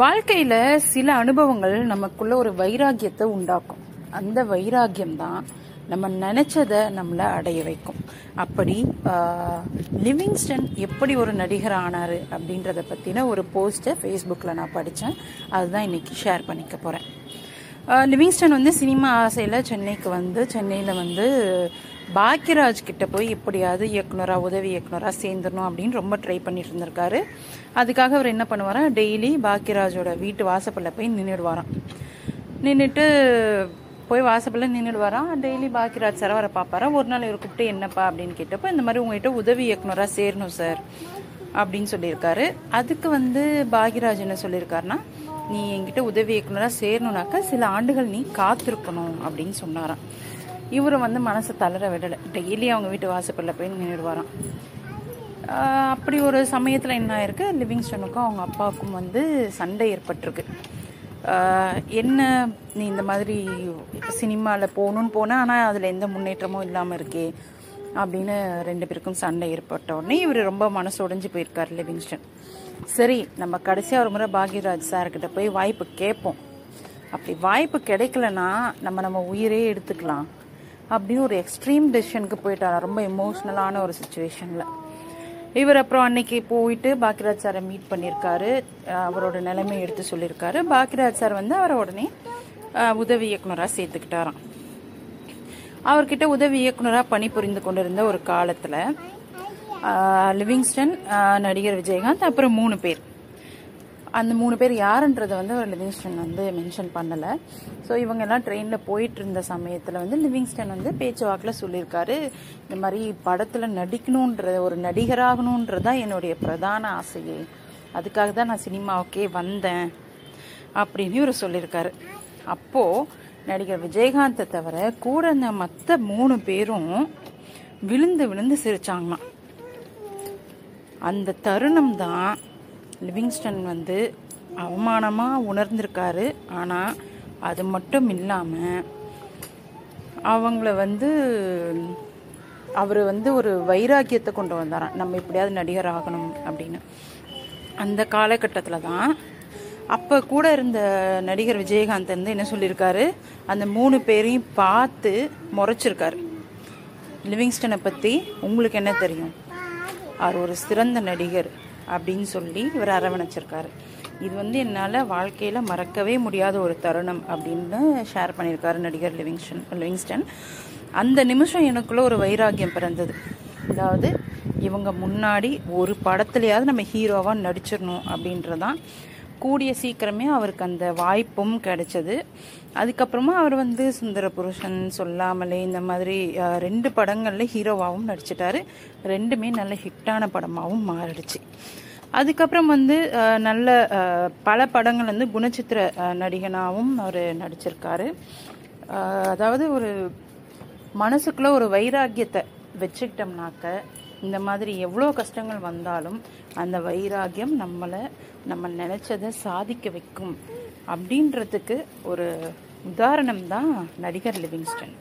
வாழ்க்கையில சில அனுபவங்கள் நமக்குள்ள ஒரு வைராகியத்தை உண்டாக்கும். அந்த வைராகியம் தான் நம்ம நினைச்சதை நம்மளை அடைய வைக்கும். அப்படி லிவிங்ஸ்டன் எப்படி ஒரு நடிகர் ஆனாரு அப்படின்றத பற்றின ஒரு போஸ்ட்டை ஃபேஸ்புக்கில் நான் படித்தேன் அதுதான் இன்னைக்கு ஷேர் பண்ணிக்க போகிறேன் லிவிங்ஸ்டன் வந்து சினிமா ஆசையில் சென்னைக்கு வந்து சென்னையில் வந்து பாக்யராஜ் கிட்ட போய் எப்படியாவது இயக்குனரா உதவி இயக்குனரா சேர்ந்துடணும் அப்படின்னு ரொம்ப ட்ரை பண்ணிட்டு இருந்திருக்காரு. அதுக்காக அவர் என்ன பண்ணுவாராம் டெய்லி பாக்யராஜோட வீட்டு வாசப்பல்ல போய் நின்றுடுவாராம் நின்றுட்டு போய் வாசப்பல்ல நின்றுடுவாராம் டெய்லி பாக்யராஜ் சார் அவரை பார்ப்பாரா ஒரு நாள் இவர் கூப்பிட்டு என்னப்பா? அப்படின்னு கேட்டப்போ இந்த மாதிரி உங்ககிட்ட உதவி இயக்குனராக சேரணும் சார் அப்படின்னு சொல்லியிருக்காரு. அதுக்கு வந்து பாக்யராஜ் என்ன சொல்லியிருக்காருன்னா நீ என்கிட்ட உதவி இயக்குனராக சேரணும்னாக்கா சில ஆண்டுகள் நீ காத்திருக்கணும் அப்படின்னு சொன்னாராம். இவரு வந்து மனசை தளர விடலை. டெய்லி அவங்க வீட்டு வாசப்பில் போய் நின்றுடுவாராம் அப்படி ஒரு சமயத்தில் என்ன ஆயிருக்கு? லிவிங்ஸ்டனுக்கும் அவங்க அப்பாவுக்கும் வந்து சண்டை ஏற்பட்டிருக்கு. என்ன நீ இந்த மாதிரி சினிமாவில் போகணுன்னு போனால் ஆனால் அதில் எந்த முன்னேற்றமும் இல்லாமல் இருக்கே அப்படின்னு ரெண்டு பேருக்கும் சண்டை ஏற்பட்ட உடனே இவர் ரொம்ப மனசு உடைஞ்சு போயிருக்கார் லிவிங்ஸ்டன். சரி நம்ம கடைசியாக ஒரு முறை பாக்யராஜ் சார்கிட்ட போய் வாய்ப்பு கேட்போம். அப்படி வாய்ப்பு கிடைக்கலன்னா நம்ம நம்ம உயிரே எடுத்துக்கலாம். அப்படின்னு ஒரு எக்ஸ்ட்ரீம் டெசிஷனுக்கு போயிட்டாரா? ரொம்ப எமோஷ்னலான ஒரு சுச்சுவேஷனில் இவர் அப்புறம் அன்னைக்கு போயிட்டு பாக்கியராஜ் சாரை மீட் பண்ணியிருக்காரு. அவரோட நிலைமை எடுத்து சொல்லியிருக்காரு. பாக்கியராஜ் சார் வந்து அவரை உடனே உதவி இயக்குனராக சேர்த்துக்கிட்டாராம். அவர்கிட்ட உதவி இயக்குனராக பணிபுரிந்து கொண்டிருந்த ஒரு காலத்தில் லிவிங்ஸ்டன் நடிகர் விஜயகாந்த் அப்புறம் மூணு பேர். அந்த மூணு பேர் யாருன்றதை வந்து லிவிங்ஸ்டன் வந்து மென்ஷன் பண்ணலை. ஸோ இவங்க எல்லாம் ட்ரெயினில் போயிட்டு இருந்த சமயத்தில் வந்து லிவிங்ஸ்டன் வந்து பேச்சுவாக்கில் சொல்லியிருக்காரு இந்த மாதிரி படத்தில் நடிக்கணுன்ற ஒரு நடிகராகணுன்றது தான் என்னுடைய பிரதான ஆசையே. அதுக்காக தான் நான் சினிமாவுக்கே வந்தேன் அப்படின்னு இவர் சொல்லியிருக்காரு. அப்போது நடிகர் விஜயகாந்தை தவிர கூட இருந்த மற்ற மூணு பேரும் விழுந்து விழுந்து சிரிச்சாங்களாம். அந்த தருணம் தான் லிவிங்ஸ்டன் வந்து அவமானமாக உணர்ந்திருக்காரு. ஆனால் அது மட்டும் இல்லாமல் அவங்கள வந்து அவர் வந்து ஒரு வைராக்கியத்தை கொண்டு வந்தாராம் நம்ம எப்படியாவது நடிகர் ஆகணும் அப்படின்னு. அந்த காலகட்டத்தில் தான் அப்போ கூட இருந்த நடிகர் விஜயகாந்த் வந்து என்ன சொல்லியிருக்காரு? அந்த மூணு பேரையும் பார்த்து முறைச்சிருக்காரு. லிவிங்ஸ்டனை பற்றி உங்களுக்கு என்ன தெரியும்? அவர் ஒரு சிறந்த நடிகர். அப்படின்னு சொல்லி இவர் அரவணைச்சிருக்காரு. இது வந்து என்னால் வாழ்க்கையில் மறக்கவே முடியாத ஒரு தருணம் அப்படின்னு ஷேர் பண்ணியிருக்காரு நடிகர் லிவிங்ஸ்டன் லிவிங்ஸ்டன். அந்த நிமிஷம் எனக்குள்ள ஒரு வைராக்கியம் பிறந்தது. அதாவது இவங்க முன்னாடி ஒரு படத்துலையாவது நம்ம ஹீரோவாக நடிச்சிடணும் அப்படின்றதான் கூடிய சீக்கிரமே அவருக்கு அந்த வாய்ப்பும் கிடைச்சது. அதுக்கப்புறமா அவர் வந்து சுந்தர புருஷன் சொல்லாமலே இந்த மாதிரி ரெண்டு படங்களில் ஹீரோவாகவும் நடிச்சிட்டாரு. ரெண்டுமே நல்ல ஹிட்டான படமாகவும் மாறிடுச்சு. அதுக்கப்புறம் வந்து நல்ல பல படங்கள் வந்து குணச்சித்திர நடிகனாகவும் அவர் நடிச்சிருக்காரு. அதாவது ஒரு மனசுக்குள்ள ஒரு வைராக்கியத்தை வச்சுக்கிட்டோம்னாக்க இந்த மாதிரி எவ்வளோ கஷ்டங்கள் வந்தாலும் அந்த வைராகியம் நம்மளை நம்ம நினச்சதை சாதிக்க வைக்கும் அப்படின்றதுக்கு ஒரு உதாரணம் தான் நடிகர் லிவிங்ஸ்டன்.